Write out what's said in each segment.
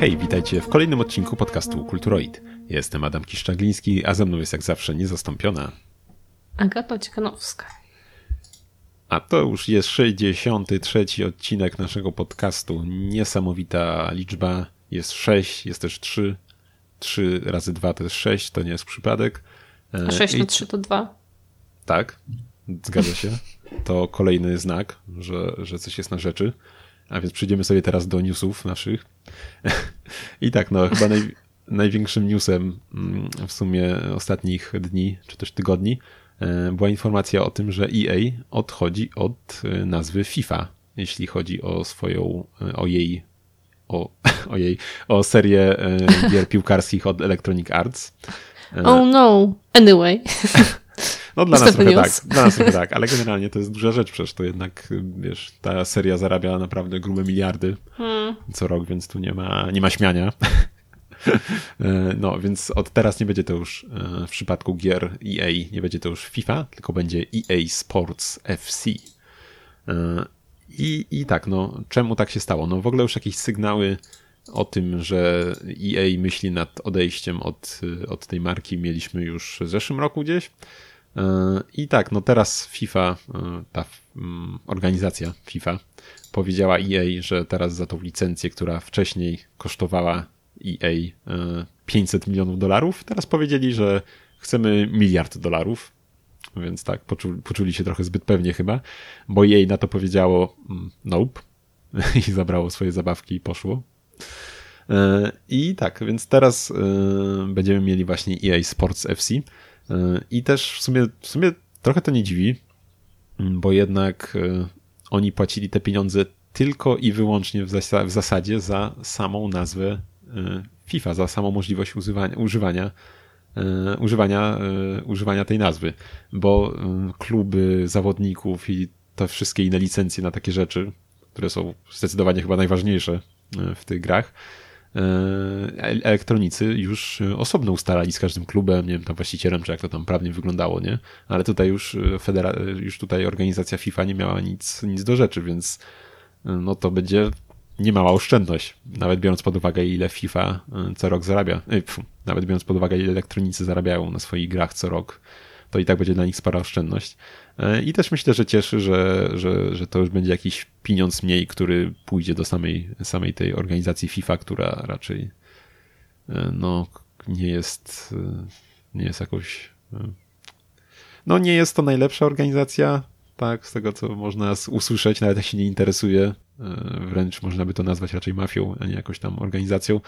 Hej, witajcie w kolejnym odcinku podcastu Kulturoid. Jestem Adam Kiszczagliński, a ze mną jest jak zawsze niezastąpiona Agata Ciekanowska. A to już jest 63 odcinek naszego podcastu. Niesamowita liczba. Jest 6, jest też 3. 3 razy 2 to jest 6, to nie jest przypadek. A 6 na 3 to 2. Tak, zgadza się. To kolejny znak, że, że coś jest na rzeczy. A więc przejdziemy sobie teraz do newsów naszych. I tak, no chyba naj, największym newsem mm, w sumie ostatnich dni, czy też tygodni, e, była informacja o tym, że EA odchodzi od e, nazwy FIFA, jeśli chodzi o swoją, e, o jej, o, o jej, o serię gier piłkarskich od Electronic Arts. Oh no, anyway. No dla nas trochę tak, dla nas trochę tak, ale generalnie to jest duża rzecz, przecież to jednak, wiesz, ta seria zarabia naprawdę grube miliardy hmm. co rok, więc tu nie ma, nie ma śmiania. No, więc od teraz nie będzie to już e, w przypadku gier EA, nie będzie to już FIFA, tylko będzie EA Sports FC. E, I, I tak, no, czemu tak się stało? No, w ogóle już jakieś sygnały o tym, że EA myśli nad odejściem od, od tej marki mieliśmy już w zeszłym roku gdzieś. I tak, no teraz FIFA, e, ta mm, organizacja FIFA powiedziała EA, że teraz za tą licencję, która wcześniej kosztowała EA 500 e, milionów dolarów, teraz powiedzieli, że chcemy miliard dolarów. Więc tak, poczuli, poczuli się trochę zbyt pewnie chyba, bo EA na to powiedziało mm, nope i zabrało swoje zabawki i poszło. E, I tak, więc teraz będziemy mieli właśnie EA Sports FC I też w sumie, w sumie trochę to nie dziwi, bo jednak e, oni płacili te pieniądze tylko i wyłącznie w, zas w zasadzie za samą nazwę e, FIFA, za samą możliwość używania, używania, używania, używania tej nazwy, bo kluby zawodników i te wszystkie inne licencje na takie rzeczy, które są zdecydowanie chyba najważniejsze w tych grach, elektronicy już osobno ustalali z każdym klubem, nie wiem, tam właścicielem, czy jak to tam prawnie wyglądało, nie? Ale tutaj już e, federa- już tutaj organizacja FIFA nie miała nic, nic do rzeczy, więc e, no to będzie niemała oszczędność, nawet biorąc pod uwagę ile FIFA co rok zarabia, pfu, nawet biorąc pod uwagę ile elektronicy zarabiają na swoich grach co rok, to i tak będzie dla nich spora oszczędność. E, I też myślę, że cieszy, że, że, że to już będzie jakiś pieniądz mniej, który pójdzie do samej, samej tej organizacji FIFA, która raczej e, no, nie jest, e, nie jest jakoś. No, nie jest to najlepsza organizacja, tak, z tego co można usłyszeć, nawet jak się nie interesuje, wręcz można by to nazwać raczej mafią, a nie jakąś tam organizacją,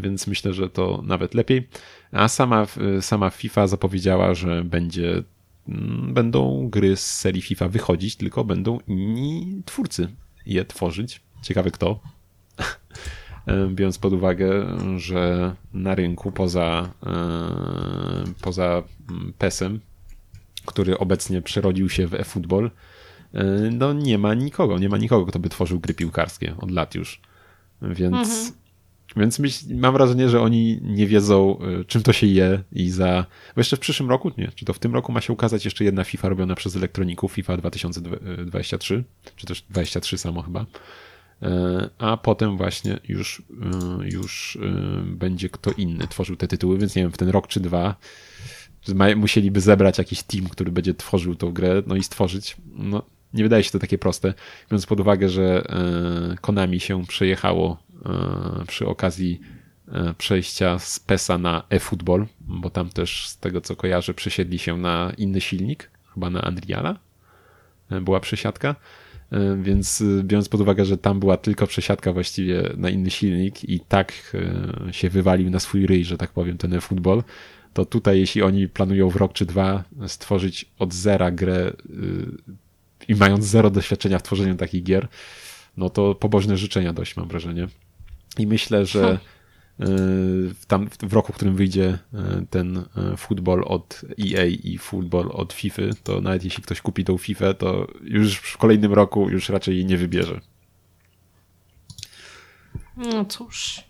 więc myślę, że to nawet lepiej. A sama, sama FIFA zapowiedziała, że będzie Mm, będą gry z serii FIFA wychodzić, tylko będą inni twórcy je tworzyć. Ciekawe kto. Biorąc pod uwagę, że na rynku poza, e, poza mm, PESem, który obecnie przerodził się w eFootball, e, no nie ma nikogo, nie ma nikogo, kto by tworzył gry piłkarskie od lat już. Więc mhm. Więc myśl, mam wrażenie, że oni nie wiedzą, y, czym to się je i za. Bo jeszcze w przyszłym roku, nie, czy to w tym roku ma się ukazać jeszcze jedna FIFA robiona przez elektroników, FIFA 2023, czy też 23 samo chyba. Y, a potem właśnie już, już będzie kto inny tworzył te tytuły, więc nie wiem, w ten rok czy dwa musieliby zebrać jakiś team, który będzie tworzył tą grę, no i stworzyć. No, nie wydaje się to takie proste, biorąc pod uwagę, że Konami się przejechało E, przy okazji e, przejścia z PESA na eFootball, bo tam też z tego co kojarzę przesiedli się na inny silnik, chyba na Unreala e, była przesiadka, więc biorąc pod uwagę, że tam była tylko przesiadka właściwie na inny silnik i tak się wywalił na swój ryj, że tak powiem, ten eFootball, to tutaj jeśli oni planują w rok czy dwa stworzyć od zera grę i mając zero doświadczenia w tworzeniu takich gier, no to pobożne życzenia dość mam wrażenie. I myślę, że w, tam, w roku, w którym wyjdzie e, ten e, futbol od EA i futbol od FIFA, to nawet jeśli ktoś kupi tą FIFA, to już w kolejnym roku już raczej jej nie wybierze. No cóż.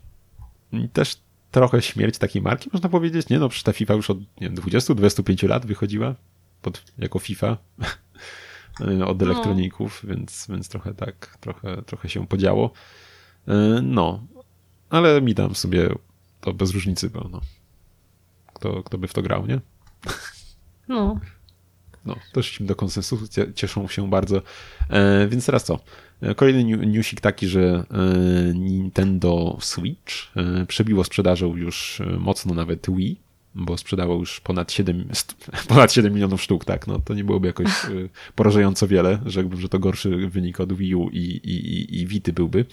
I też trochę śmierć takiej marki, można powiedzieć. Nie no, przecież ta FIFA już od 20-25 lat wychodziła pod, jako FIFA od no. elektroników, no. więc, więc trochę tak, trochę, trochę się podziało. No, ale mi dam sobie to bez różnicy, bo no, kto, kto by w to grał, nie? No. No, doszliśmy do konsensusu, cieszą się bardzo. E, więc teraz co? E, kolejny newsik taki, że e, Nintendo Switch e, przebiło sprzedażą już mocno nawet Wii, bo sprzedało już ponad 7, ponad 7 milionów sztuk, tak, no to nie byłoby jakoś porażająco wiele, rzekłbym, że to gorszy wynik od Wii U i, i, i, i Vity byłby.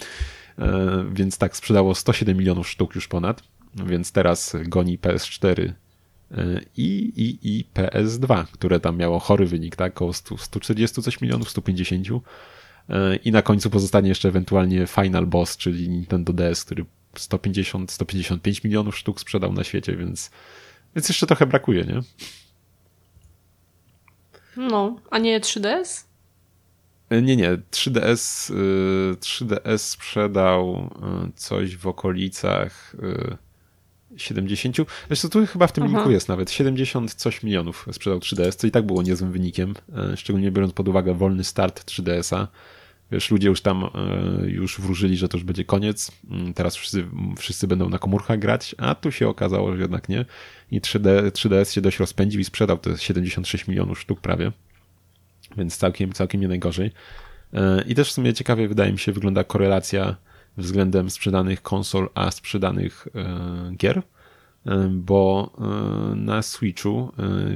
Więc tak, sprzedało 107 milionów sztuk już ponad, więc teraz goni PS4 i, i, i PS2, które tam miało chory wynik, tak, około 100, 140 coś milionów, 150 i na końcu pozostanie jeszcze ewentualnie Final Boss, czyli Nintendo DS, który 150-155 milionów sztuk sprzedał na świecie, więc, więc jeszcze trochę brakuje, nie? No, a nie 3DS? Nie, nie. 3DS, 3DS sprzedał y, coś w okolicach 70. Y, Zresztą tu chyba w tym Aha. linku jest nawet 70 coś milionów sprzedał 3DS, co i tak było niezłym wynikiem, y, szczególnie biorąc pod uwagę wolny start 3DS-a. Wiesz, ludzie już tam już wróżyli, że to już będzie koniec. Mm, teraz wszyscy, wszyscy będą na komórkach grać, a tu się okazało, że jednak nie. I 3D, 3DS się dość rozpędził i sprzedał te 76 milionów sztuk prawie więc całkiem, całkiem nie najgorzej. E, I też w sumie ciekawie wydaje mi się wygląda korelacja względem sprzedanych konsol, a sprzedanych e, gier, e, bo na Switchu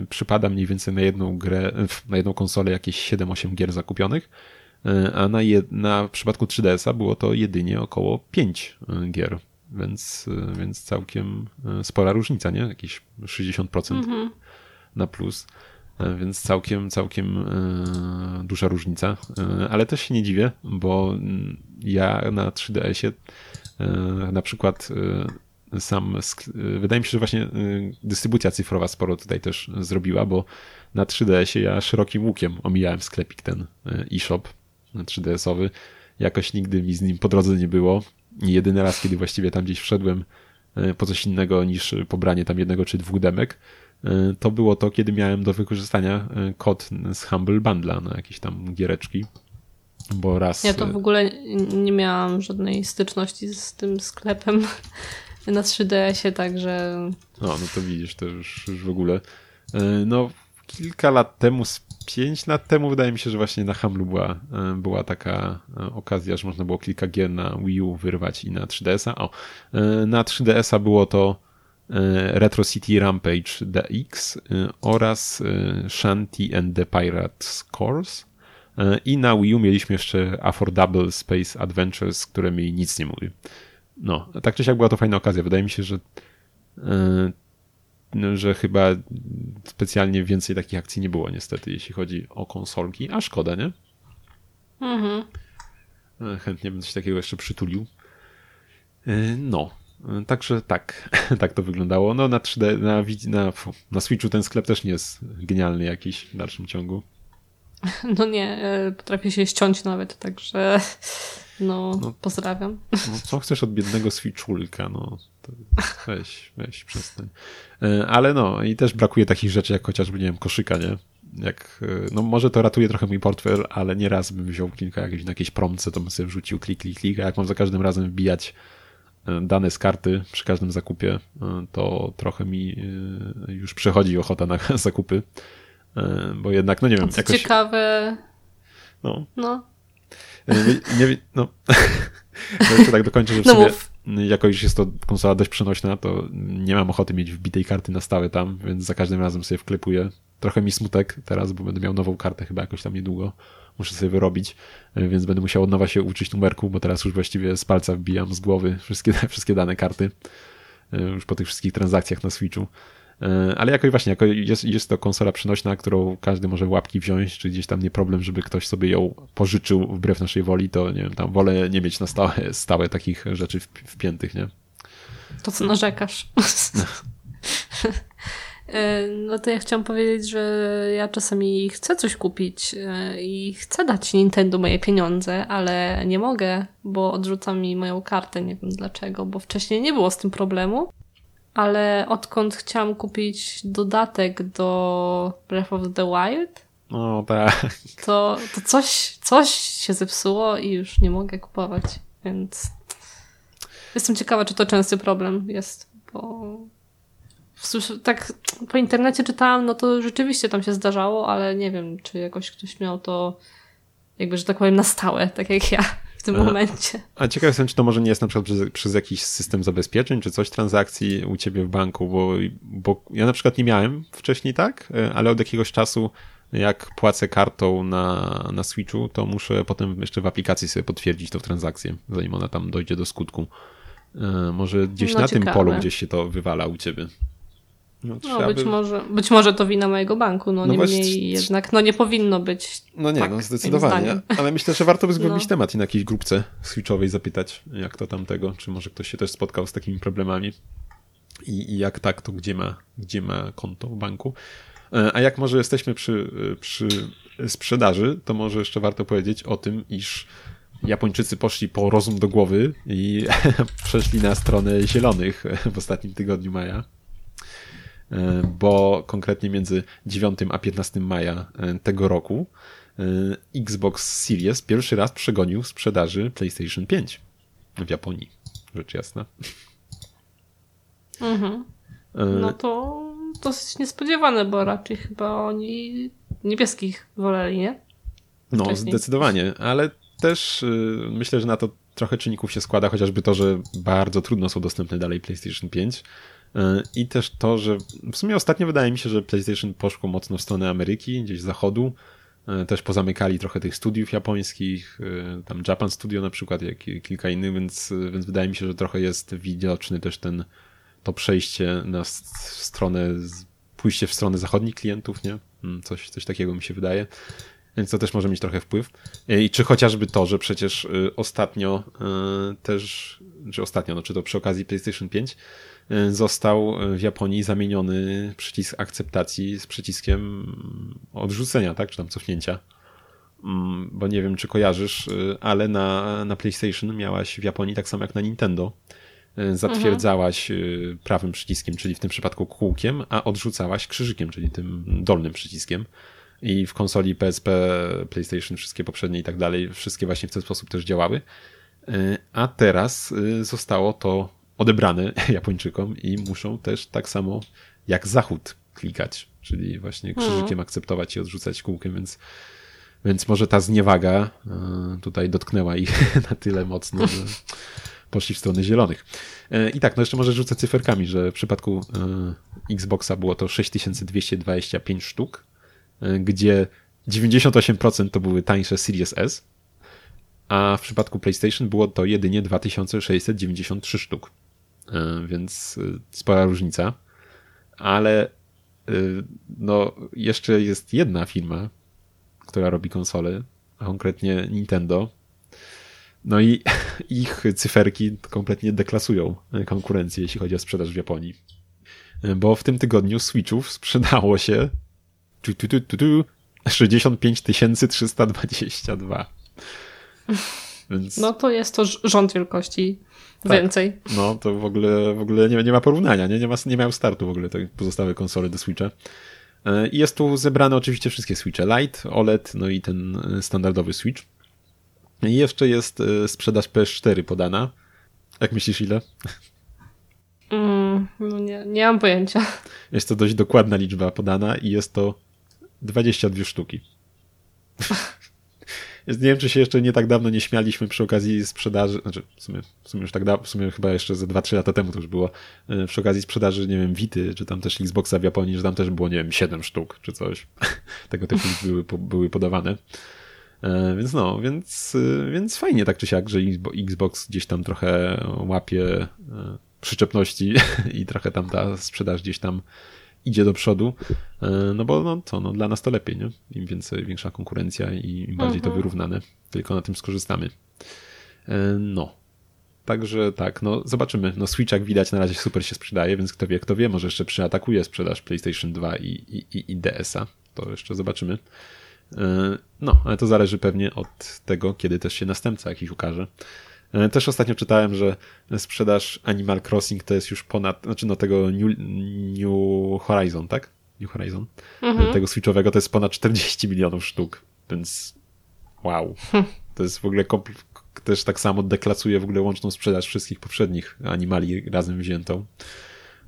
przypada mniej więcej na jedną grę, na jedną konsolę jakieś 7-8 gier zakupionych, a na, jed, na przypadku 3DS-a było to jedynie około 5 gier, więc, więc całkiem spora różnica, nie? Jakieś 60% mm -hmm. na plus. E, więc całkiem, całkiem e, duża różnica. E, ale też się nie dziwię, bo mm, ja na 3DS-ie na przykład sam, wydaje mi się, że właśnie dystrybucja cyfrowa sporo tutaj też zrobiła, bo na 3DS-ie ja szerokim łukiem omijałem sklepik ten e-shop 3DS-owy. Jakoś nigdy mi z nim po drodze nie było. Jedyny raz, kiedy właściwie tam gdzieś wszedłem po coś innego niż pobranie tam jednego czy dwóch demek, to było to, kiedy miałem do wykorzystania e, kod z Humble Bundla na jakieś tam giereczki. Bo raz. Ja to w ogóle nie miałam żadnej styczności z tym sklepem na 3DS-ie, także. No, no to widzisz, to już, już w ogóle. E, no, kilka lat temu, z pięć lat temu, wydaje mi się, że właśnie na Humble była, była taka okazja, że można było kilka gier na Wii U wyrwać i na 3DS-a. O, na 3DS-a było to E, Retro City Rampage DX e, oraz e, Shanty and the Pirates Course. I na Wii U mieliśmy jeszcze Affordable Space Adventures, które mi nic nie mówi. No, tak czy siak była to fajna okazja. Wydaje mi się, że że chyba specjalnie więcej takich akcji nie było niestety, jeśli chodzi o konsolki, a szkoda, nie? Mhm. Chętnie bym coś takiego jeszcze przytulił. No, Także tak, tak to wyglądało. No na 3D, na, na, na Switchu ten sklep też nie jest genialny jakiś w dalszym ciągu. No nie, e, potrafię się ściąć nawet, także no, no pozdrawiam. No, co chcesz od biednego Switchulka, no weź, weź, przestań. E, ale no i też brakuje takich rzeczy jak chociażby, nie wiem, koszyka, nie? Jak, no może to ratuje trochę mój portfel, ale nieraz bym wziął kilka jakieś, na jakieś promce, to bym sobie wrzucił klik, klik, klik, a jak mam za każdym razem wbijać dane z karty przy każdym zakupie, e, to trochę mi e, już przechodzi ochota na zakupy, e, bo jednak, no nie wiem. Co jakoś... ciekawe. No. No. Nie, nie, no. jeszcze tak dokończę, że w no sumie, jako już jest to konsola dość przenośna, to nie mam ochoty mieć wbitej karty na stałe tam, więc za każdym razem sobie wklepuję. Trochę mi smutek teraz, bo będę miał nową kartę chyba jakoś tam niedługo muszę sobie wyrobić, więc będę musiał od nowa się uczyć numerku, bo teraz już właściwie z palca wbijam z głowy wszystkie, wszystkie dane karty, e, już po tych wszystkich transakcjach na Switchu. E, ale jakoś właśnie, jako jest, jest to konsola przenośna, którą każdy może łapki wziąć, czy gdzieś tam nie problem, żeby ktoś sobie ją pożyczył wbrew naszej woli, to nie wiem, tam wolę nie mieć na stałe, stałe takich rzeczy wpiętych, nie? To co narzekasz? E, no to ja chciałam powiedzieć, że ja czasami chcę coś kupić e, i chcę dać Nintendo moje pieniądze, ale nie mogę, bo odrzuca mi moją kartę. Nie wiem dlaczego, bo wcześniej nie było z tym problemu. Ale odkąd chciałam kupić dodatek do Breath of the Wild, no tak. To, to coś, coś się zepsuło i już nie mogę kupować, więc. Jestem ciekawa, czy to częsty problem jest, bo tak po internecie czytałam, no to rzeczywiście tam się zdarzało, ale nie wiem, czy jakoś ktoś miał to jakby, że tak powiem, na stałe, tak jak ja tym a, momencie. A ciekaw jestem, czy to może nie jest na przykład przez, przez, jakiś system zabezpieczeń, czy coś transakcji u ciebie w banku, bo, bo ja na przykład nie miałem wcześniej tak, e, ale od jakiegoś czasu jak płacę kartą na, na Switchu, to muszę potem jeszcze w aplikacji sobie potwierdzić tą transakcję, zanim ona tam dojdzie do skutku. E, może gdzieś no, na ciekawe. tym polu gdzieś się to wywala u ciebie. No, no być, by... może, być może to wina mojego banku, no, no niemniej właśnie... jednak no nie powinno być. No nie, tak, no zdecydowanie. Ale myślę, że warto by zgłębić no. temat i na jakiejś grupce switchowej zapytać, jak to tamtego, czy może ktoś się też spotkał z takimi problemami i, i jak tak, to gdzie ma, gdzie ma konto w banku. E, a jak może jesteśmy przy, przy sprzedaży, to może jeszcze warto powiedzieć o tym, iż Japończycy poszli po rozum do głowy i przeszli na stronę zielonych w ostatnim tygodniu maja. E, bo konkretnie między 9 a 15 maja e, tego roku e, Xbox Series pierwszy raz przegonił sprzedaży PlayStation 5 w Japonii, rzecz jasna. Mhm. No to dosyć niespodziewane, bo raczej chyba oni niebieskich woleli, nie? No, Wcześniej. zdecydowanie, ale też myślę, że na to trochę czynników się składa, chociażby to, że bardzo trudno są dostępne dalej PlayStation 5 i też to, że w sumie ostatnio wydaje mi się, że PlayStation poszło mocno w stronę Ameryki, gdzieś zachodu. E, też pozamykali trochę tych studiów japońskich, e, tam Japan Studio na przykład, jak kilka innych, więc, więc wydaje mi się, że trochę jest widoczny też ten, to przejście na stronę, pójście w stronę zachodnich klientów, nie? Mm, coś, coś takiego mi się wydaje. Więc to też może mieć trochę wpływ. E, I czy chociażby to, że przecież ostatnio też, czy ostatnio, no czy to przy okazji PlayStation 5, E, został w Japonii zamieniony przycisk akceptacji z przyciskiem odrzucenia, tak, czy tam cofnięcia. Mm, bo nie wiem, czy kojarzysz, e, ale na, na PlayStation miałaś w Japonii tak samo jak na Nintendo. E, zatwierdzałaś mhm. prawym przyciskiem, czyli w tym przypadku kółkiem, a odrzucałaś krzyżykiem, czyli tym dolnym przyciskiem. I w konsoli PSP, PlayStation, wszystkie poprzednie i tak dalej, wszystkie właśnie w ten sposób też działały. A teraz zostało to odebrane Japończykom i muszą też tak samo jak Zachód klikać, czyli właśnie krzyżykiem mhm. akceptować i odrzucać kółkiem, więc, więc może ta zniewaga e, tutaj dotknęła ich na tyle mocno, że poszli w stronę zielonych. E, I tak, no jeszcze może rzucę cyferkami, że w przypadku e, Xboxa było to 6225 sztuk, gdzie 98% to były tańsze Series S, a w przypadku PlayStation było to jedynie 2693 sztuk. E, więc e, spora różnica. Ale no, jeszcze jest jedna firma, która robi konsole, a konkretnie Nintendo. No i ich cyferki kompletnie deklasują konkurencję, jeśli chodzi o sprzedaż w Japonii. Bo w tym tygodniu Switchów sprzedało się tu, tu, tu, tu, tu, 65 322. Więc... No to jest to rząd wielkości tak. więcej. No to w ogóle, w ogóle nie, nie ma porównania, nie, nie, ma, nie mają startu w ogóle te pozostałe konsole do Switcha. E, I jest tu zebrane oczywiście wszystkie Switche Lite, OLED, no i ten e, standardowy Switch. I jeszcze jest e, sprzedaż PS4 podana. Jak myślisz ile? Mm, no nie, nie mam pojęcia. Jest to dość dokładna liczba podana i jest to 22 sztuki. nie wiem, czy się jeszcze nie tak dawno nie śmialiśmy przy okazji sprzedaży, znaczy w sumie, w sumie już tak dawno, w sumie chyba jeszcze ze 2-3 lata temu to już było, e, przy okazji sprzedaży, nie wiem, Wity, czy tam też Xboxa w Japonii, że tam też było, nie wiem, 7 sztuk, czy coś. Tego typu były, były podawane. E, więc no, więc, e, więc fajnie tak czy siak, że Xbox gdzieś tam trochę łapie przyczepności i trochę tam ta sprzedaż gdzieś tam idzie do przodu, e, no bo no co, no dla nas to lepiej, nie? Im więcej, większa konkurencja i im bardziej mhm. to wyrównane, tylko na tym skorzystamy. E, no. Także tak, no zobaczymy. No Switch jak widać na razie super się sprzedaje, więc kto wie, kto wie, może jeszcze przyatakuje sprzedaż PlayStation 2 i, i, i DS-a. To jeszcze zobaczymy. E, no, ale to zależy pewnie od tego, kiedy też się następca jakiś ukaże. E, też ostatnio czytałem, że sprzedaż Animal Crossing to jest już ponad, znaczy no tego New, New Horizon, tak? New Horizon. Mhm. Tego switchowego to jest ponad 40 milionów sztuk, więc wow. To jest w ogóle też tak samo deklasuje w ogóle łączną sprzedaż wszystkich poprzednich animali razem wziętą.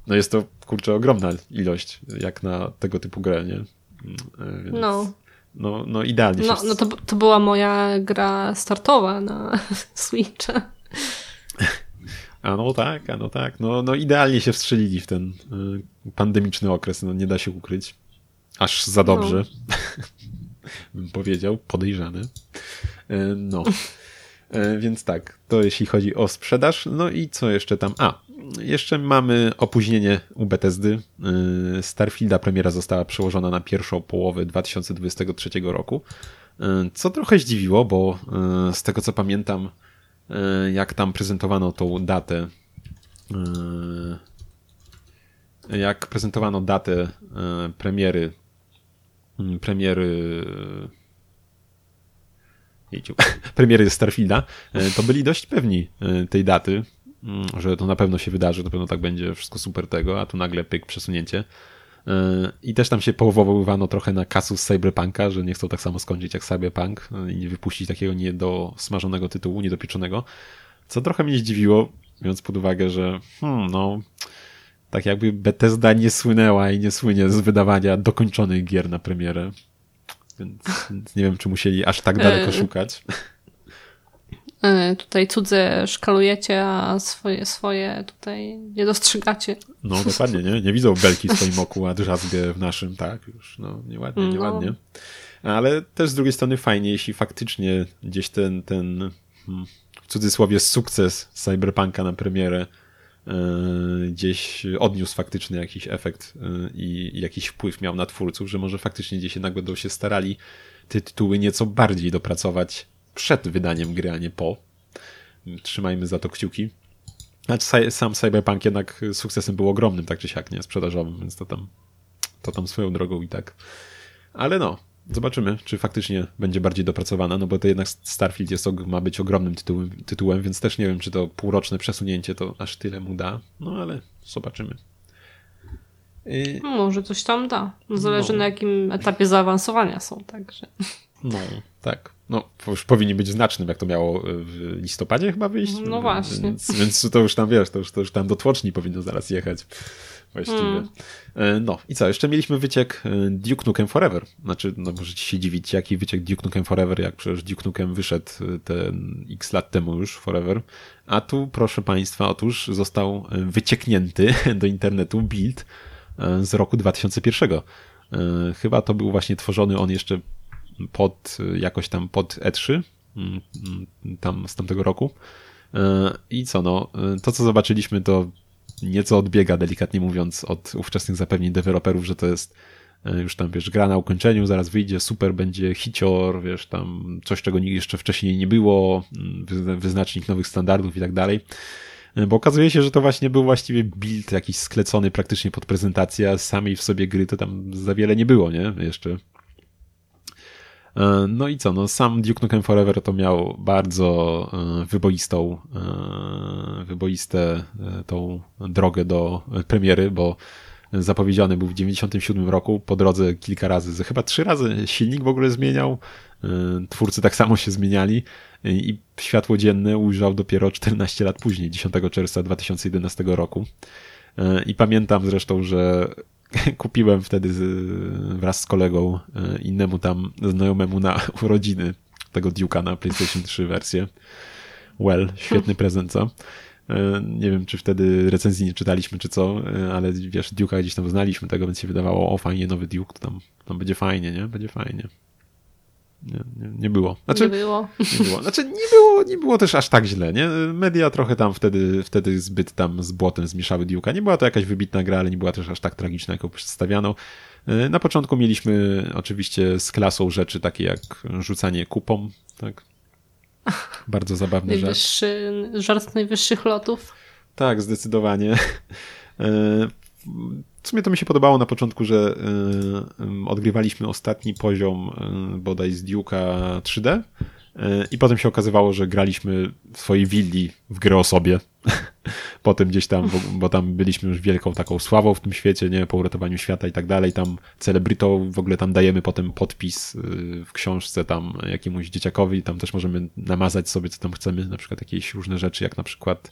No jest to, kurczę, ogromna ilość, jak na tego typu grę, nie? Więc, no. No, no idealnie no. No to, to była moja gra startowa na Switcha. A no tak, a no tak. No, no idealnie się wstrzelili w ten y, pandemiczny okres, no nie da się ukryć. Aż za dobrze. No. Bym powiedział, podejrzany. No. Y, więc tak, to jeśli chodzi o sprzedaż. No i co jeszcze tam? A, jeszcze mamy opóźnienie u Bethesdy. Starfielda premiera została przełożona na pierwszą połowę 2023 roku. Co trochę zdziwiło, bo z tego co pamiętam, E, jak tam prezentowano tą datę. E, jak prezentowano datę e, premiery premiery premiery Starfielda, to byli dość pewni tej daty, że to na pewno się wydarzy, na pewno tak będzie, wszystko super tego, a tu nagle pyk, przesunięcie. I też tam się powoływano trochę na kasus Cyberpunka, że nie chcą tak samo skończyć jak Cyberpunk i nie wypuścić takiego niedosmażonego tytułu, niedopieczonego. Co trochę mnie zdziwiło, biorąc pod uwagę, że hmm, no, tak jakby Bethesda nie słynęła i nie słynie z wydawania dokończonych gier na premierę. Więc, więc nie wiem, czy musieli aż tak daleko e, szukać. E, tutaj cudze szkalujecie, a swoje, swoje tutaj nie dostrzegacie. No dokładnie, nie? Nie widzą belki w swoim oku, a drzazgę w naszym, tak? Już, no nieładnie, no. nieładnie. Ale też z drugiej strony fajnie, jeśli faktycznie gdzieś ten, ten hmm, w cudzysłowie sukces Cyberpunka na premierę gdzieś odniósł faktyczny jakiś efekt e, i jakiś wpływ miał na twórców, że może faktycznie gdzieś jednak będą się starali te tytuły nieco bardziej dopracować przed wydaniem gry, a nie po. Trzymajmy za to kciuki. Znaczy, sam Cyberpunk jednak sukcesem był ogromnym, tak czy siak, nie sprzedażowym, więc to tam, to tam swoją drogą i tak. Ale no, zobaczymy, czy faktycznie będzie bardziej dopracowana, no bo to jednak Starfield jest, ma być ogromnym tytułem, tytułem, więc też nie wiem, czy to półroczne przesunięcie to aż tyle mu da, no ale zobaczymy. I... No, może coś tam da. Zależy no. na jakim etapie zaawansowania są, także. No, tak. No, już powinni być znacznym, jak to miało w listopadzie chyba wyjść. No właśnie. Więc, więc to już tam, wiesz, to już, to już tam do tłoczni powinno zaraz jechać. Właściwie. E, no i co, jeszcze mieliśmy wyciek e, Duke Nukem Forever. Znaczy, no możecie się dziwić, jaki wyciek Duke Nukem Forever, jak przecież Duke Nukem wyszedł e, ten x lat temu już, Forever. A tu, proszę Państwa, otóż został wycieknięty do internetu build z roku 2001. Chyba to był właśnie tworzony on jeszcze pod, jakoś tam pod E3, mm, mm, tam z tamtego roku. I co, no, to co zobaczyliśmy to nieco odbiega, delikatnie mówiąc, od ówczesnych zapewnień deweloperów, że to jest e, już tam, wiesz, gra na ukończeniu, zaraz wyjdzie, super, będzie hicior, wiesz, tam coś, czego jeszcze wcześniej nie było, mm, wyznacznik nowych standardów i tak dalej. E, bo okazuje się, że to właśnie był właściwie build jakiś sklecony praktycznie pod prezentację, a samej w sobie gry to tam za wiele nie było, nie? Jeszcze. E, no i co, no sam Duke Nukem Forever to miał bardzo e, wyboistą, e, wyboiste tą drogę do premiery, bo zapowiedziany był w 97 roku, po drodze kilka razy, chyba trzy razy silnik w ogóle zmieniał, twórcy tak samo się zmieniali i światło dzienne ujrzał dopiero 14 lat później, 10 czerwca 2011 roku. I pamiętam zresztą, że kupiłem wtedy z, wraz z kolegą e, innemu tam znajomemu na urodziny tego Duke'a na PlayStation 3 wersję. Well, świetny prezent, co? E, nie wiem, czy wtedy recenzji nie czytaliśmy, czy co, e, ale wiesz, Duke'a gdzieś tam znaliśmy tego, więc się wydawało, o fajnie, nowy Duke, to tam, tam będzie fajnie, nie? Będzie fajnie. Nie, nie, nie, było. Znaczy, nie było. Nie było. Znaczy, nie było, nie było też aż tak źle, nie? Media trochę tam wtedy, wtedy zbyt tam z błotem zmieszały Duke'a. Nie była to jakaś wybitna gra, ale nie była też aż tak tragiczna, jak ją przedstawiano. E, na początku mieliśmy oczywiście z klasą rzeczy takie jak rzucanie kupą, tak? Bardzo zabawny Najwyższy, żart. Żart najwyższych lotów. Tak, zdecydowanie. W sumie to mi się podobało na początku, że y, odgrywaliśmy ostatni poziom y, bodaj z Duke'a 3D y, i potem się okazywało, że graliśmy w swojej willi w grę o sobie. Potem gdzieś tam, bo, bo, tam byliśmy już wielką taką sławą w tym świecie, nie, po uratowaniu świata i tak dalej, tam celebryto w ogóle tam dajemy potem podpis y, w książce tam jakiemuś dzieciakowi, tam też możemy namazać sobie, co tam chcemy, na przykład jakieś różne rzeczy, jak na przykład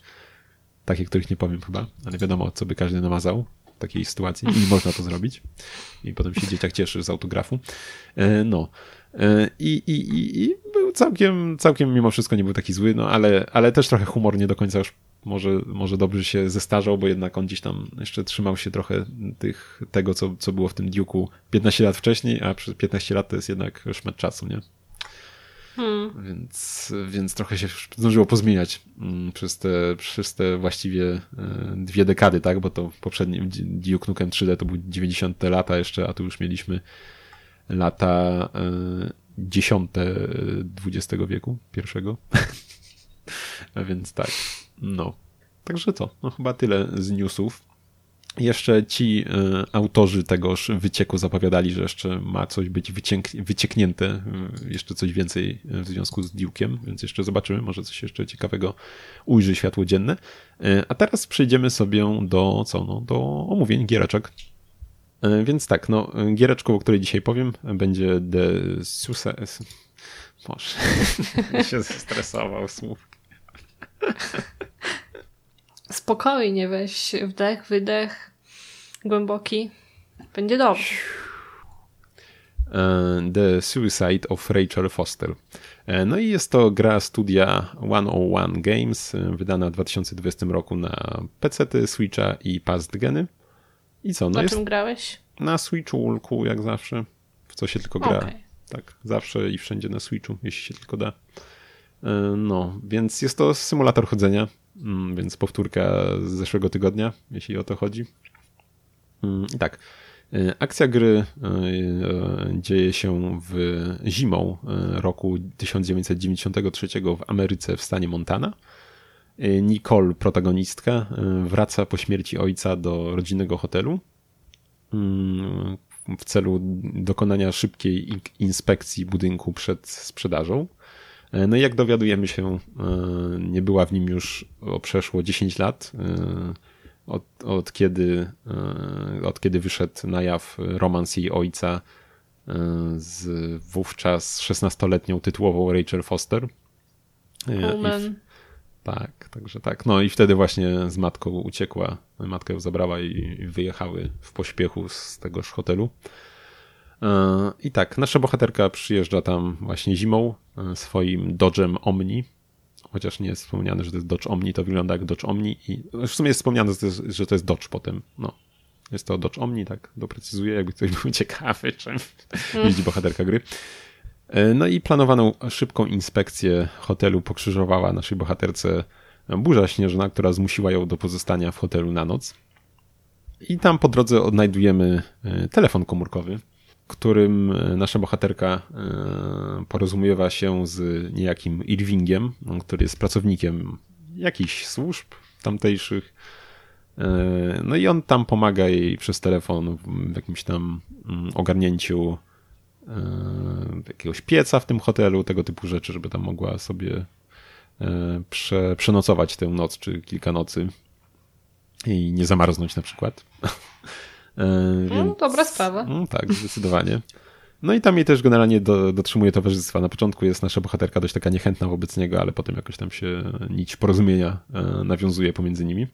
takie, których nie powiem chyba, ale wiadomo, co by każdy namazał takiej sytuacji i można to zrobić. I potem się dzieciak cieszy z autografu. E, no. E, I, i, i, i był całkiem, całkiem mimo wszystko nie był taki zły, no ale, ale też trochę humor nie do końca już może, może dobrze się zestarzał, bo jednak on gdzieś tam jeszcze trzymał się trochę tych, tego, co, co było w tym Duke'u 15 lat wcześniej, a przez 15 lat to jest jednak szmet czasu, nie? Hmm. Więc, więc trochę się zdążyło pozmieniać mm, przez te, przez te właściwie e, dwie dekady, tak? Bo to poprzedni Duke Nukem 3D to był 90 lata jeszcze, a tu już mieliśmy lata e, dziesiąte XX wieku, pierwszego. więc tak, no. Także co? No chyba tyle z newsów. Jeszcze ci y, autorzy tegoż wycieku zapowiadali, że jeszcze ma coś być wyciek wycieknięte, y, jeszcze coś więcej w związku z Duke'iem, więc jeszcze zobaczymy, może coś jeszcze ciekawego ujrzy światło dzienne. A teraz przejdziemy sobie do co? No, do omówień giereczek. Więc tak, no, giereczką, o której dzisiaj powiem, będzie The Suicide... Może, się zestresował słów. Spokojnie weź wdech, wydech, głęboki. Będzie dobrze. E, The Suicide of Rachel Foster. E, no i jest to gra studia 101 Games, e, wydana w 2020 roku na PC, Switcha i Past Geny. I co? No na czym grałeś? Na Switchu, jak zawsze. W co się tylko gra. Okay. Tak, zawsze i wszędzie na Switchu, jeśli się tylko da. No, więc jest to symulator chodzenia. Mm, więc powtórka z zeszłego tygodnia, jeśli o to chodzi. Mm, tak, e, akcja gry e, e, dzieje się w zimą roku 1993 w Ameryce w stanie Montana. Nicole, protagonistka, wraca po śmierci ojca do rodzinnego hotelu mm, w celu dokonania szybkiej inspekcji budynku przed sprzedażą. E, no i jak dowiadujemy się, e, nie była w nim już o przeszło 10 lat, e, od, od, kiedy, od kiedy wyszedł na jaw romans jej ojca z wówczas 16-letnią tytułową Rachel Foster. Woman. Tak, także tak. No i wtedy właśnie z matką uciekła, matkę ją zabrała i wyjechały w pośpiechu z tegoż hotelu. I tak, nasza bohaterka przyjeżdża tam właśnie zimą e, swoim Dodge'em Omni. Chociaż nie jest wspomniane, że to jest Dodge Omni, to wygląda jak Dodge Omni i w sumie jest wspomniane, że to jest Dodge potem. No. Jest to Dodge Omni, tak doprecyzuję, jakby ktoś był ciekawy, czym mm. jeździ bohaterka gry. E, no i planowaną szybką inspekcję hotelu pokrzyżowała naszej bohaterce burza śnieżna, która zmusiła ją do pozostania w hotelu na noc. I tam po drodze odnajdujemy e, telefon komórkowy, którym e, nasza bohaterka e, porozumiewa się z niejakim Irvingiem, który jest pracownikiem jakichś służb tamtejszych. E, no i on tam pomaga jej przez telefon w jakimś tam mm, ogarnięciu jakiegoś pieca w tym hotelu, tego typu rzeczy, żeby tam mogła sobie prze, przenocować tę noc czy kilka nocy i nie zamarznąć na przykład. E, no, więc, dobra sprawa. No, tak, zdecydowanie. No i tam jej też generalnie do, dotrzymuje towarzystwa. Na początku jest nasza bohaterka dość taka niechętna wobec niego, ale potem jakoś tam się nić porozumienia e, nawiązuje pomiędzy nimi.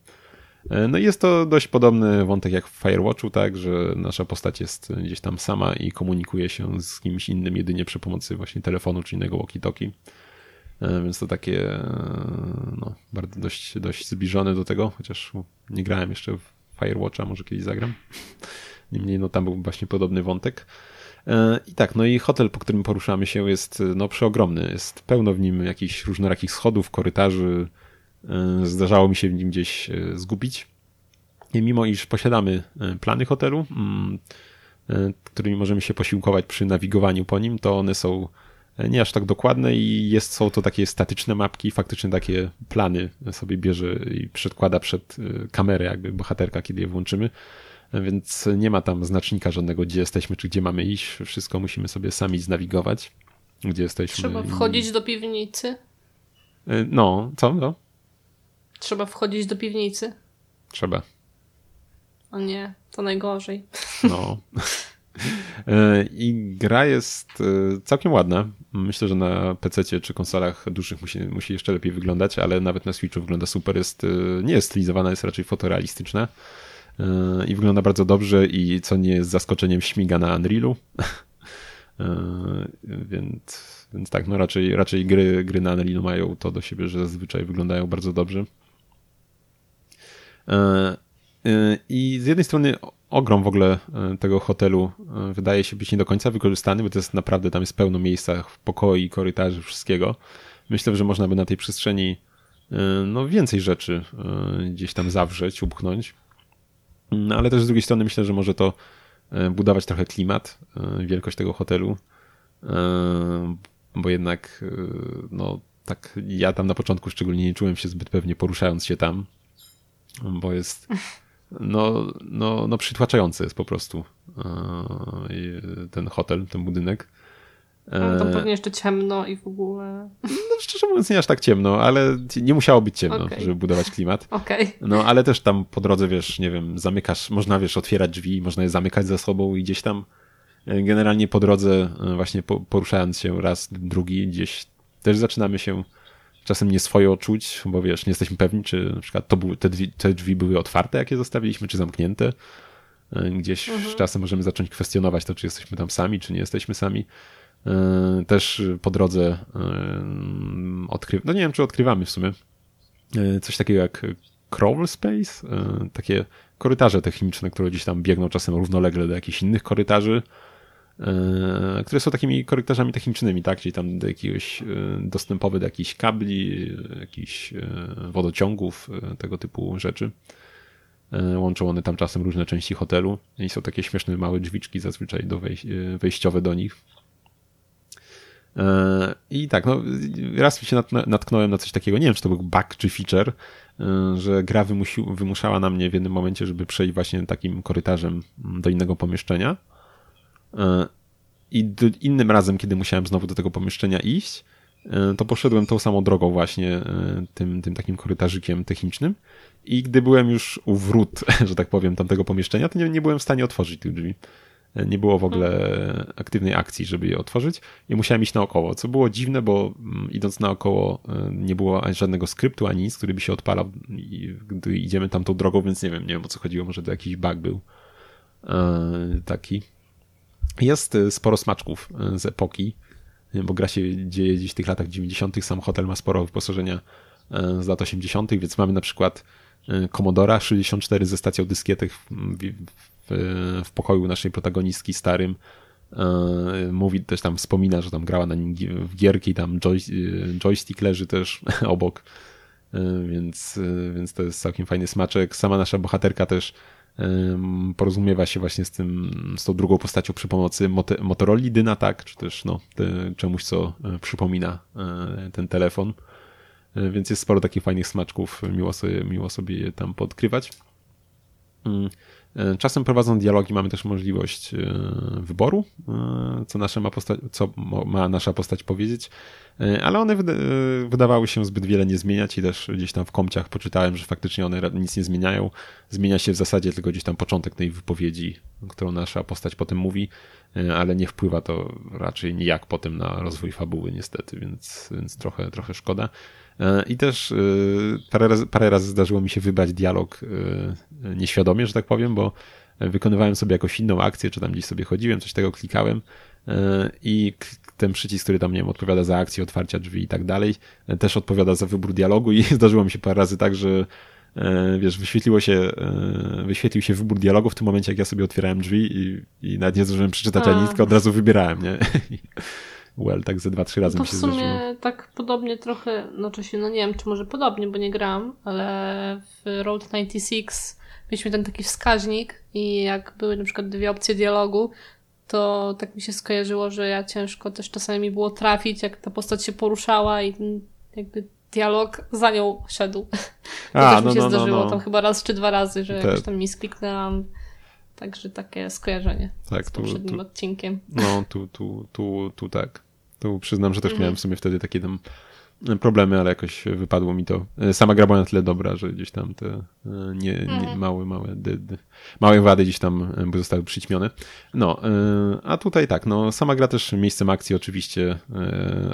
E, no i jest to dość podobny wątek jak w Firewatchu, tak, że nasza postać jest gdzieś tam sama i komunikuje się z kimś innym jedynie przy pomocy właśnie telefonu czy innego walkie-talkie. Więc to takie no, bardzo dość, dość zbliżone do tego, chociaż nie grałem jeszcze w Firewatcha, może kiedyś zagram. Niemniej no tam był właśnie podobny wątek. E, I tak, no i hotel, po którym poruszamy się jest no przeogromny. Jest pełno w nim jakichś różnorakich schodów, korytarzy. E, zdarzało mi się w nim gdzieś e, zgubić. I mimo iż posiadamy plany hotelu, mm, którymi możemy się posiłkować przy nawigowaniu po nim, to one są nie aż tak dokładne i jest, są to takie statyczne mapki, faktycznie takie plany sobie bierze i przedkłada przed y, kamerę jakby bohaterka, kiedy je włączymy. Więc nie ma tam znacznika żadnego, gdzie jesteśmy, czy gdzie mamy iść. Wszystko musimy sobie sami znawigować, gdzie jesteśmy. Trzeba wchodzić i... do piwnicy. Y, no, co? No? Trzeba wchodzić do piwnicy. Trzeba. O nie, to najgorzej. No. E, I gra jest e, całkiem ładna. Myślę, że na PC czy konsolach dużych musi, musi jeszcze lepiej wyglądać, ale nawet na Switchu wygląda super. Jest, e, nie jest stylizowana, jest raczej fotorealistyczna i wygląda bardzo dobrze i co nie jest zaskoczeniem śmiga na Unrealu. Więc, więc tak, no raczej, raczej gry, gry na Unrealu mają to do siebie, że zazwyczaj wyglądają bardzo dobrze. I z jednej strony ogrom w ogóle e, tego hotelu e, wydaje się być nie do końca wykorzystany, bo to jest naprawdę, tam jest pełno miejsca, pokoi, korytarzy, wszystkiego. Myślę, że można by na tej przestrzeni e, no, więcej rzeczy gdzieś tam zawrzeć, upchnąć. No, ale też z drugiej strony myślę, że może to budować trochę klimat, wielkość tego hotelu, bo jednak no tak ja tam na początku szczególnie nie czułem się zbyt pewnie poruszając się tam, bo jest no, no, no przytłaczający jest po prostu e, ten hotel, ten budynek. Ale tam e, pewnie jeszcze ciemno i w ogóle. No, szczerze mówiąc, nie aż tak ciemno, ale nie musiało być ciemno, okay. żeby budować klimat. Okay. No, ale też tam po drodze, wiesz, nie wiem, zamykasz, można, wiesz, otwierać drzwi, można je zamykać za sobą i gdzieś tam e, generalnie po drodze, właśnie poruszając się raz, drugi, gdzieś też zaczynamy się czasem nie swoje czuć, bo wiesz, nie jesteśmy pewni, czy na przykład to były, te, drzwi, te drzwi były otwarte, jakie zostawiliśmy, czy zamknięte. E, gdzieś mhm. czasem możemy zacząć kwestionować to, czy jesteśmy tam sami, czy nie jesteśmy sami. E, też po drodze e, odkryw... no nie wiem, czy odkrywamy w sumie coś takiego jak crawl space, takie korytarze techniczne, które gdzieś tam biegną czasem równolegle do jakichś innych korytarzy które są takimi korytarzami technicznymi, tak? Czyli tam do jakiegoś e, dostępowy do jakichś kabli, jakichś e, wodociągów, tego typu rzeczy. Łączą one tam czasem różne części hotelu i są takie śmieszne małe drzwiczki zazwyczaj do wejś wejściowe do nich. I tak, no, raz się natknąłem na coś takiego, nie wiem, czy to był bug czy feature, że gra wymuszała na mnie w jednym momencie, żeby przejść właśnie takim korytarzem do innego pomieszczenia E, I innym razem, kiedy musiałem znowu do tego pomieszczenia iść, e, to poszedłem tą samą drogą właśnie e, tym, tym takim korytarzykiem technicznym i gdy byłem już u wrót, że tak powiem, tamtego pomieszczenia, to nie, nie byłem w stanie otworzyć tych drzwi. Nie było w ogóle aktywnej akcji, żeby je otworzyć i musiałem iść naokoło, co było dziwne, bo mm, idąc naokoło nie było ani żadnego skryptu, ani nic, który by się odpalał, gdy idziemy tamtą drogą, więc nie wiem, nie wiem o co chodziło, może to jakiś bug był taki. Jest y, sporo smaczków y, z epoki, bo gra się dzieje gdzieś w tych latach 90. Sam hotel ma sporo wyposażenia y, z lat 80., więc mamy na przykład Commodora 64 ze stacją dyskietek w, w, w pokoju naszej protagonistki starym. Mówi też tam, wspomina, że tam grała na nim w gierki, tam joy, joystick leży też obok, więc, więc to jest całkiem fajny smaczek. Sama nasza bohaterka też porozumiewa się właśnie z tym, z tą drugą postacią przy pomocy Motorola Dyna, tak, czy też no, te, czemuś, co e, przypomina e, ten telefon. E, więc jest sporo takich fajnych smaczków, miło sobie, miło sobie je tam podkrywać. E, czasem prowadząc dialogi mamy też możliwość e, wyboru, e, co, nasza ma, postać, co ma nasza postać powiedzieć, ale one wydawały się zbyt wiele nie zmieniać i też gdzieś tam w komciach poczytałem, że faktycznie one nic nie zmieniają. Zmienia się w zasadzie tylko gdzieś tam początek tej wypowiedzi, którą nasza postać potem mówi, ale nie wpływa to raczej nijak potem na rozwój fabuły niestety, więc, więc trochę, trochę szkoda. E, I też e, parę razy, parę razy zdarzyło mi się wybrać dialog e, nieświadomie, że tak powiem, bo wykonywałem sobie jakąś inną akcję, czy tam gdzieś sobie chodziłem, coś tego klikałem i ten przycisk, który tam, nie wiem, odpowiada za akcję otwarcia drzwi i tak dalej, też odpowiada za wybór dialogu i zdarzyło mi się parę razy tak, że wiesz, wyświetliło się, wyświetlił się wybór dialogu w tym momencie, jak ja sobie otwierałem drzwi i, i nawet nie zdążyłem przeczytać ani nic, tylko od razu wybierałem, nie? well, tak ze dwa, trzy razy to mi się w sumie zdarzyło. tak podobnie trochę, znaczy się, no nie wiem, czy może podobnie, bo nie gram, ale w Road 96 mieliśmy ten taki wskaźnik i jak były na przykład dwie opcje dialogu, to tak mi się skojarzyło, że ja ciężko też czasami mi było trafić, jak ta postać się poruszała i jakby dialog za nią szedł. To A, też no, mi się no, no zdarzyło no, no. tam chyba raz czy dwa razy, że Te... jakoś tam mi skliknęłam Także takie skojarzenie tak, z poprzednim tu, odcinkiem. No, tu, tu, tu, tu tak. Tu przyznam, że też -hmm. miałem w sumie wtedy takie tam problemy, ale jakoś wypadło mi to. Sama gra była na tyle dobra, że gdzieś tam te e, nie, nie mhm. małe, małe, małe wady gdzieś tam e, zostały przyćmione. No, e, a tutaj tak, no sama gra też miejscem akcji oczywiście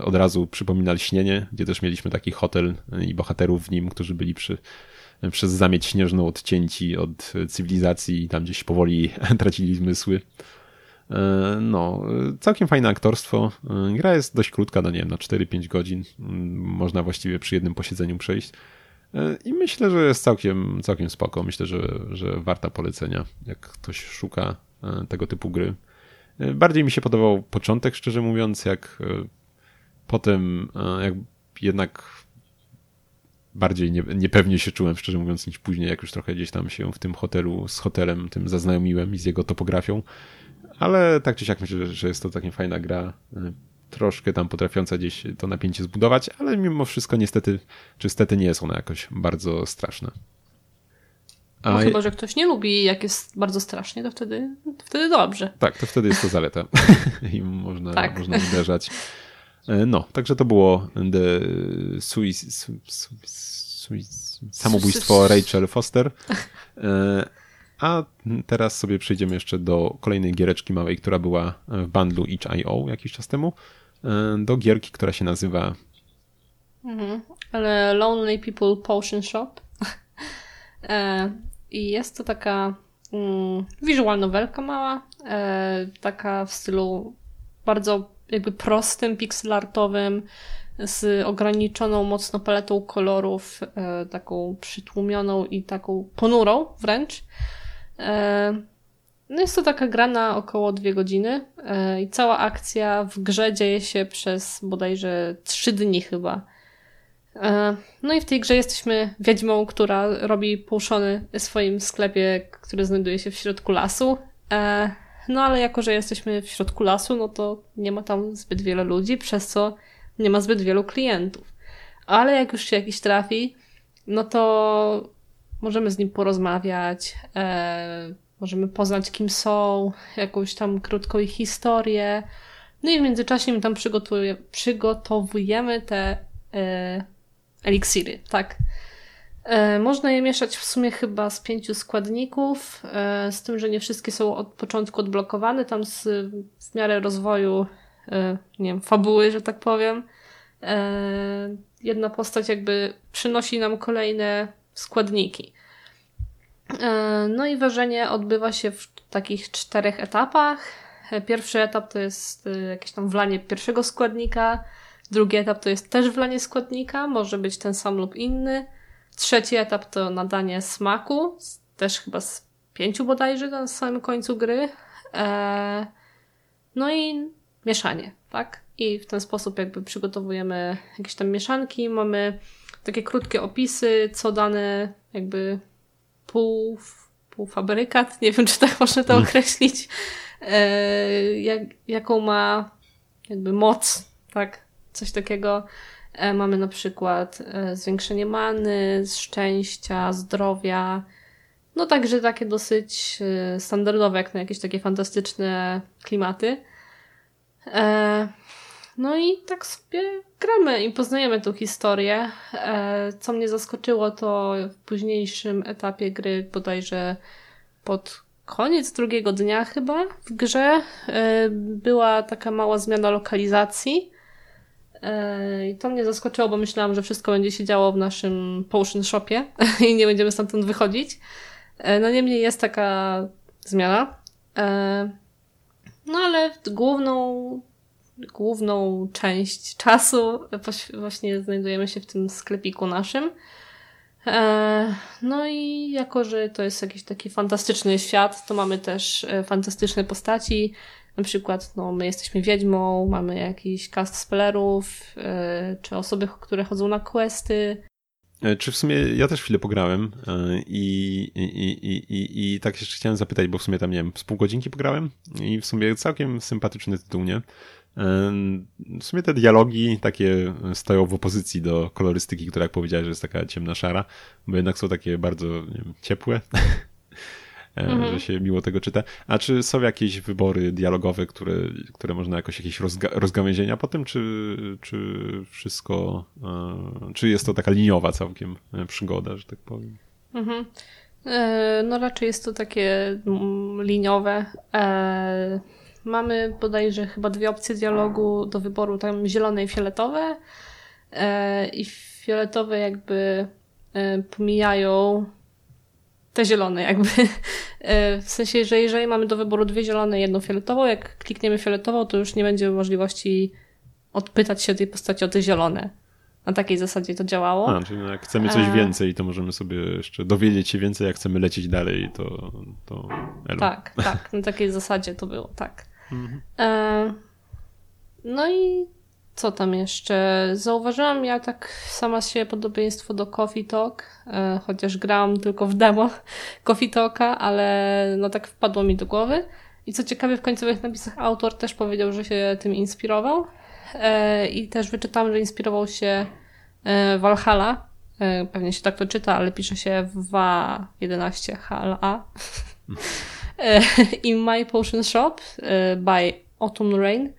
od razu przypomina Lśnienie, gdzie też mieliśmy taki hotel i bohaterów w nim, którzy byli przy przez zamieć śnieżną odcięci od cywilizacji i tam gdzieś powoli tracili zmysły. E, no, całkiem fajne aktorstwo. E, gra jest dość krótka, no nie wiem, na 4-5 godzin. Mm, można właściwie przy jednym posiedzeniu przejść. E, I myślę, że jest całkiem, całkiem spoko. Myślę, że, że warta polecenia, jak ktoś szuka tego typu gry. Bardziej mi się podobał początek, szczerze mówiąc, jak potem, jak jednak bardziej nie, niepewnie się czułem, szczerze mówiąc, niż później, jak już trochę gdzieś tam się w tym hotelu z hotelem tym zaznajomiłem i z jego topografią. Ale tak czy siak myślę, że jest to taka fajna gra, y, troszkę tam potrafiąca gdzieś to napięcie zbudować, ale mimo wszystko niestety, czy stety nie jest ona jakoś bardzo straszna. A no chyba, że ktoś nie lubi, jak jest bardzo strasznie, to wtedy, to wtedy dobrze. Tak, to wtedy jest to zaleta i można, tak. można uderzać. E, no, także to było The Suicide, samobójstwo Rachel Foster. E, a teraz sobie przejdziemy jeszcze do kolejnej giereczki małej, która była w bundlu itch.io jakiś czas temu. E, do gierki, która się nazywa mhm. Lonely People Potion Shop. I jest to taka mm, visual novelka mała, taka w stylu bardzo jakby prostym, pixelartowym, z ograniczoną mocno paletą kolorów, e, taką przytłumioną i taką ponurą wręcz. E, no jest to taka gra na około dwie godziny e, i cała akcja w grze dzieje się przez bodajże trzy dni chyba. No i w tej grze jesteśmy wiedźmą, która robi puszony w swoim sklepie, który znajduje się w środku lasu. No ale jako, że jesteśmy w środku lasu, no to nie ma tam zbyt wiele ludzi, przez co nie ma zbyt wielu klientów. Ale jak już się jakiś trafi, no to możemy z nim porozmawiać, e, możemy poznać, kim są, jakąś tam krótką ich historię. No i w międzyczasie my tam przygotowujemy te e, eliksiry, tak. E, można je mieszać w sumie chyba z pięciu składników, e, z tym, że nie wszystkie są od początku odblokowane. Tam z, w miarę rozwoju, e, nie wiem, fabuły, że tak powiem, jedna postać jakby przynosi nam kolejne składniki. No i ważenie odbywa się w takich czterech etapach. Pierwszy etap to jest jakieś tam wlanie pierwszego składnika. Drugi etap to jest też wlanie składnika, może być ten sam lub inny. Trzeci etap to nadanie smaku, też chyba z pięciu bodajże na samym końcu gry. Eee, no i mieszanie, tak? I w ten sposób jakby przygotowujemy jakieś tam mieszanki. Mamy takie krótkie opisy, co dane jakby pół, półfabrykat, nie wiem czy tak można to hmm. określić, eee, jak, jaką ma jakby moc, tak? Coś takiego E, mamy na przykład e, zwiększenie many, szczęścia, zdrowia. No także takie dosyć e, standardowe, jak na jakieś takie fantastyczne klimaty. No i tak sobie gramy i poznajemy tą historię. Co mnie zaskoczyło, to w późniejszym etapie gry, bodajże pod koniec drugiego dnia chyba w grze, była taka mała zmiana lokalizacji i to mnie zaskoczyło, bo myślałam, że wszystko będzie się działo w naszym Potion Shopie i nie będziemy stamtąd wychodzić. E, no niemniej jest taka zmiana. E, no ale główną, główną część czasu właśnie znajdujemy się w tym sklepiku naszym. E, no i jako, że to jest jakiś taki fantastyczny świat, to mamy też fantastyczne postaci, na przykład no, my jesteśmy wiedźmą, mamy jakiś cast spellerów, yy, czy osoby, które chodzą na questy. E, czy w sumie ja też chwilę pograłem e, i, i, i, i, i tak jeszcze chciałem zapytać, bo w sumie tam, nie wiem, z pół godzinki pograłem i w sumie całkiem sympatyczny tytuł, nie? W sumie te dialogi takie stoją w opozycji do kolorystyki, która jak powiedziałeś, że jest taka ciemna szara, bo jednak są takie bardzo wiem, ciepłe. mhm. że się miło tego czyta. A czy są jakieś wybory dialogowe, które, które można jakoś jakieś rozga rozgałęzienia po tym, czy, czy wszystko, czy jest to taka liniowa całkiem przygoda, że tak powiem? Mhm. No raczej jest to takie mm, liniowe. Mamy bodajże chyba dwie opcje dialogu do wyboru, tam zielone i fioletowe. E, I fioletowe jakby e, pomijają te zielone jakby. E, w sensie, że jeżeli mamy do wyboru dwie zielone i jedną fioletową, jak klikniemy fioletową, to już nie będzie możliwości odpytać się tej postaci o te zielone. Na takiej zasadzie to działało. A, czyli jak chcemy coś więcej, to możemy sobie jeszcze dowiedzieć się więcej, jak chcemy lecieć dalej, to, to elo. Tak, tak. Na takiej zasadzie to było, tak. Mhm. E, no i co tam jeszcze? Zauważyłam ja tak sama się podobieństwo do Coffee Talk, e, chociaż grałam tylko w demo Coffee Talka, ale no tak wpadło mi do głowy. I co ciekawe, w końcowych napisach autor też powiedział, że się tym inspirował. E, I też wyczytałam, że inspirował się Valhalla. Pewnie się tak to czyta, ale pisze się WA11 HLA. In My Potion Shop by Autumn Rain.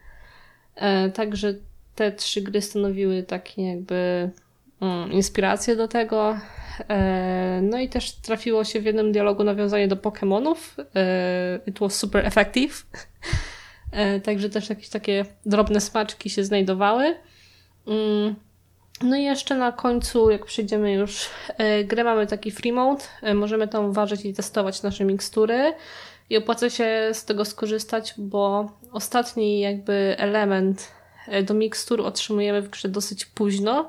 Także te trzy gry stanowiły takie jakby um, inspirację do tego. No i też trafiło się w jednym dialogu nawiązanie do Pokémonów. It was super effective. Także też jakieś takie drobne smaczki się znajdowały. Mm, no i jeszcze na końcu, jak przejdziemy już grę, mamy taki free mode. Możemy tam ważyć i testować nasze mikstury i opłaca się z tego skorzystać, bo ostatni jakby element e, do mikstur otrzymujemy w grze dosyć późno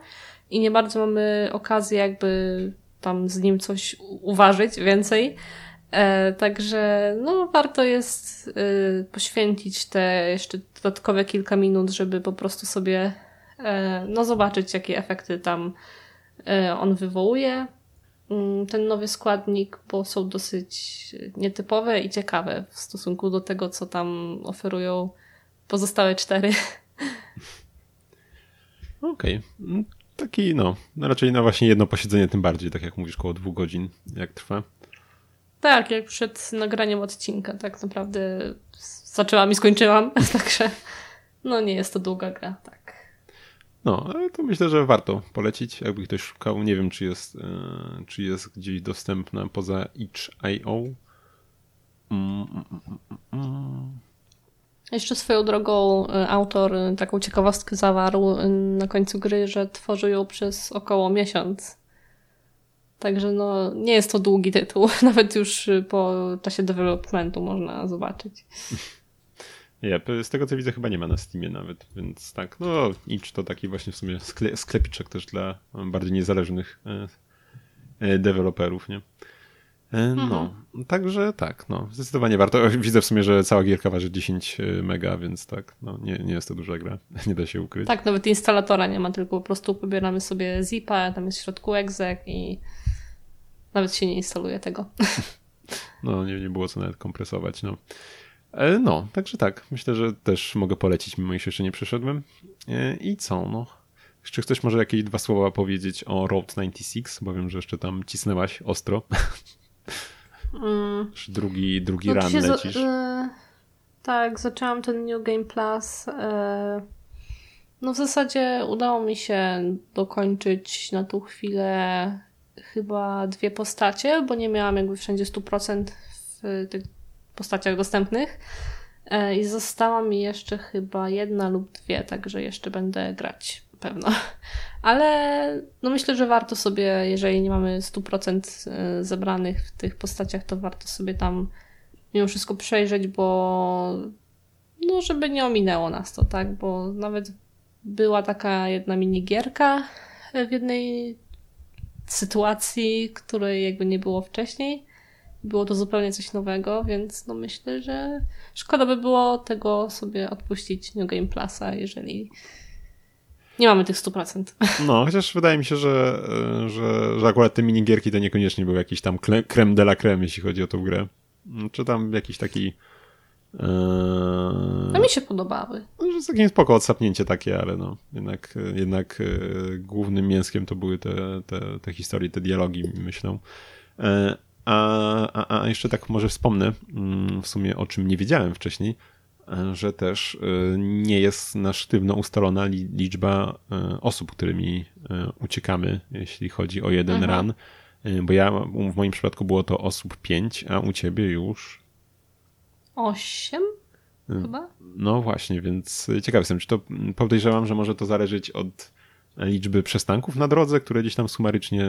i nie bardzo mamy okazję jakby tam z nim coś uważyć więcej. E, także no, warto jest e, poświęcić te jeszcze dodatkowe kilka minut, żeby po prostu sobie e, no, zobaczyć, jakie efekty tam e, on wywołuje. Mm, ten nowy składnik, bo są dosyć nietypowe i ciekawe w stosunku do tego, co tam oferują pozostałe cztery. Okej. Okay. Mm, taki, no, no, raczej na właśnie jedno posiedzenie tym bardziej, tak jak mówisz, około dwóch godzin, jak trwa. Tak, jak przed nagraniem odcinka, tak naprawdę zaczęłam i skończyłam, także no nie jest to długa gra, tak. No, ale to myślę, że warto polecić, jakby ktoś szukał. Nie wiem, czy jest, e, czy jest gdzieś dostępna poza itch.io. Mm, mm, mm, Jeszcze swoją drogą e, autor taką ciekawostkę zawarł e, na końcu gry, że tworzył ją przez około miesiąc. Także no, nie jest to długi tytuł. Nawet już po czasie developmentu można zobaczyć. Yep, z tego co widzę chyba nie ma na Steamie nawet, więc tak, no Itch to taki właśnie w sumie skle sklepiczek też dla bardziej niezależnych deweloperów, nie? E, no, mhm. także tak, no, zdecydowanie warto. Widzę w sumie, że cała gierka waży 10 mega, więc tak, no, nie, nie jest to duża gra, nie da się ukryć. Tak, nawet instalatora nie ma, tylko po prostu pobieramy sobie zipa, tam jest w środku exec i nawet się nie instaluje tego. No, nie, nie było co nawet kompresować, no. E, no, także tak. Myślę, że też mogę polecić, mimo iż jeszcze nie przeszedłem. E, I co? No. Jeszcze chcesz może jakieś dwa słowa powiedzieć o Road 96, bo wiem, że jeszcze tam cisnęłaś ostro. Mm. drugi drugi no, lecisz. Za, tak, zaczęłam ten New Game Plus. E, no w zasadzie udało mi się dokończyć na tą chwilę chyba dwie postacie, bo nie miałam jakby wszędzie 100% w tych postaciach dostępnych. E, I została mi jeszcze chyba jedna lub dwie, także jeszcze będę grać pewno. Ale no myślę, że warto sobie, jeżeli nie mamy 100% e, zebranych w tych postaciach, to warto sobie tam mimo wszystko przejrzeć, bo no żeby nie ominęło nas to, tak? Bo nawet była taka jedna minigierka w jednej sytuacji, której jakby nie było wcześniej było to zupełnie coś nowego, więc no myślę, że szkoda by było tego sobie odpuścić New Game Plusa, jeżeli nie mamy tych 100%. No, chociaż wydaje mi się, że, że, że akurat te minigierki to niekoniecznie był jakiś tam creme de la creme, jeśli chodzi o tą grę. Czy tam jakiś taki Eee... A mi się podobały. No, jest takie spoko odsapnięcie takie, ale no, jednak, jednak e, głównym mięskiem to były te, te, te historie, te dialogi, myślę. E, A, a, a jeszcze tak może wspomnę, mm, w sumie o czym nie wiedziałem wcześniej, że też nie jest na sztywno ustalona liczba osób, którymi uciekamy, jeśli chodzi o jeden Aha. run. Bo ja, w moim przypadku było to osób pięć, a u ciebie już osiem? Chyba? No właśnie, więc ciekaw jestem, czy to podejrzewam, że może to zależeć od liczby przystanków na drodze, które gdzieś tam sumarycznie,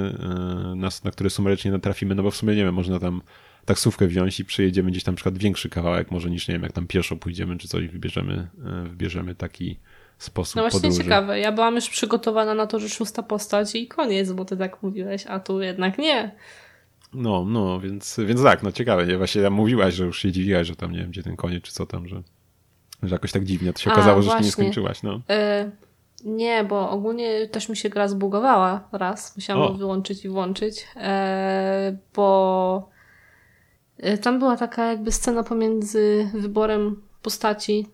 na, na które sumarycznie natrafimy, no bo w sumie nie wiem, można tam taksówkę wziąć i przejedziemy gdzieś tam na przykład większy kawałek, może niż nie wiem, jak tam pieszo pójdziemy czy coś, wybierzemy, e, wybierzemy taki sposób No właśnie podróży. ciekawe, ja byłam już przygotowana na to, że szósta postać i koniec, bo ty tak mówiłeś, a tu jednak nie. No, no, więc, więc tak, no ciekawe, nie? Właśnie ja mówiłaś, że już się dziwiłaś, że tam nie wiem, gdzie ten koniec, czy co tam, że, że jakoś tak dziwnie to się okazało, że nie skończyłaś, no. Y nie, bo ogólnie też mi się gra zbugowała raz. Musiałam o. wyłączyć i włączyć, e, bo tam była taka jakby scena pomiędzy wyborem postaci,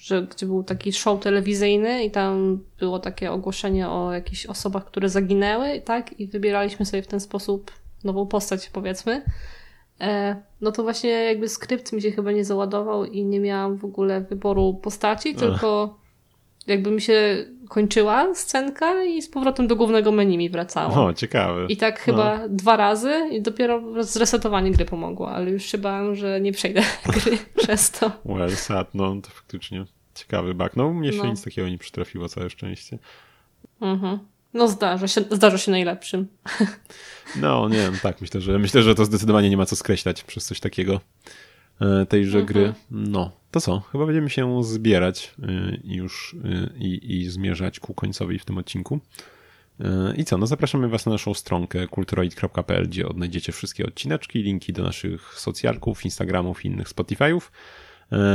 że gdzie był taki show telewizyjny i tam było takie ogłoszenie o jakichś osobach, które zaginęły, tak? I wybieraliśmy sobie w ten sposób nową postać, powiedzmy. E, no to właśnie jakby skrypt mi się chyba nie załadował i nie miałam w ogóle wyboru postaci, tylko jakby mi się kończyła scenka i z powrotem do głównego menu mi wracało. O, ciekawe. I tak chyba no. dwa razy i dopiero zresetowanie gry pomogło, ale już się bałem, że nie przejdę gry przez to. Well, sad, no to faktycznie ciekawy bug. No mnie się no. nic takiego nie przytrafiło, całe szczęście. Mhm. No zdarza się, zdarza się najlepszym. No nie wiem, tak, myślę, że myślę, że to zdecydowanie nie ma co skreślać przez coś takiego e, tejże mhm. gry. No, to co? Chyba będziemy się zbierać y, już y, i, i zmierzać ku końcowi w tym odcinku. Y, I co? No zapraszamy Was na naszą stronkę kulturoid.pl, gdzie odnajdziecie wszystkie odcineczki, linki do naszych socjalków, Instagramów i innych Spotify'ów.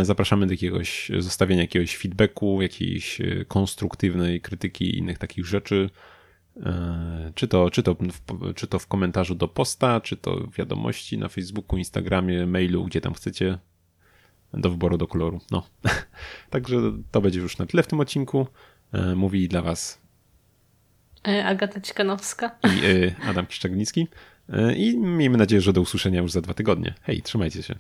Zapraszamy do jakiegoś zostawienia jakiegoś feedbacku, jakiejś konstruktywnej krytyki i innych takich rzeczy. Czy to, czy, to czy to w komentarzu do posta, czy to w wiadomości na Facebooku, Instagramie, mailu, gdzie tam chcecie do wyboru do koloru. No. Także to będzie już na tyle w tym odcinku. E, mówi dla Was e, Agata Cikanowska i e, Adam Kiszczagnicki. I miejmy nadzieję, że do usłyszenia już za dwa tygodnie. Hej, trzymajcie się.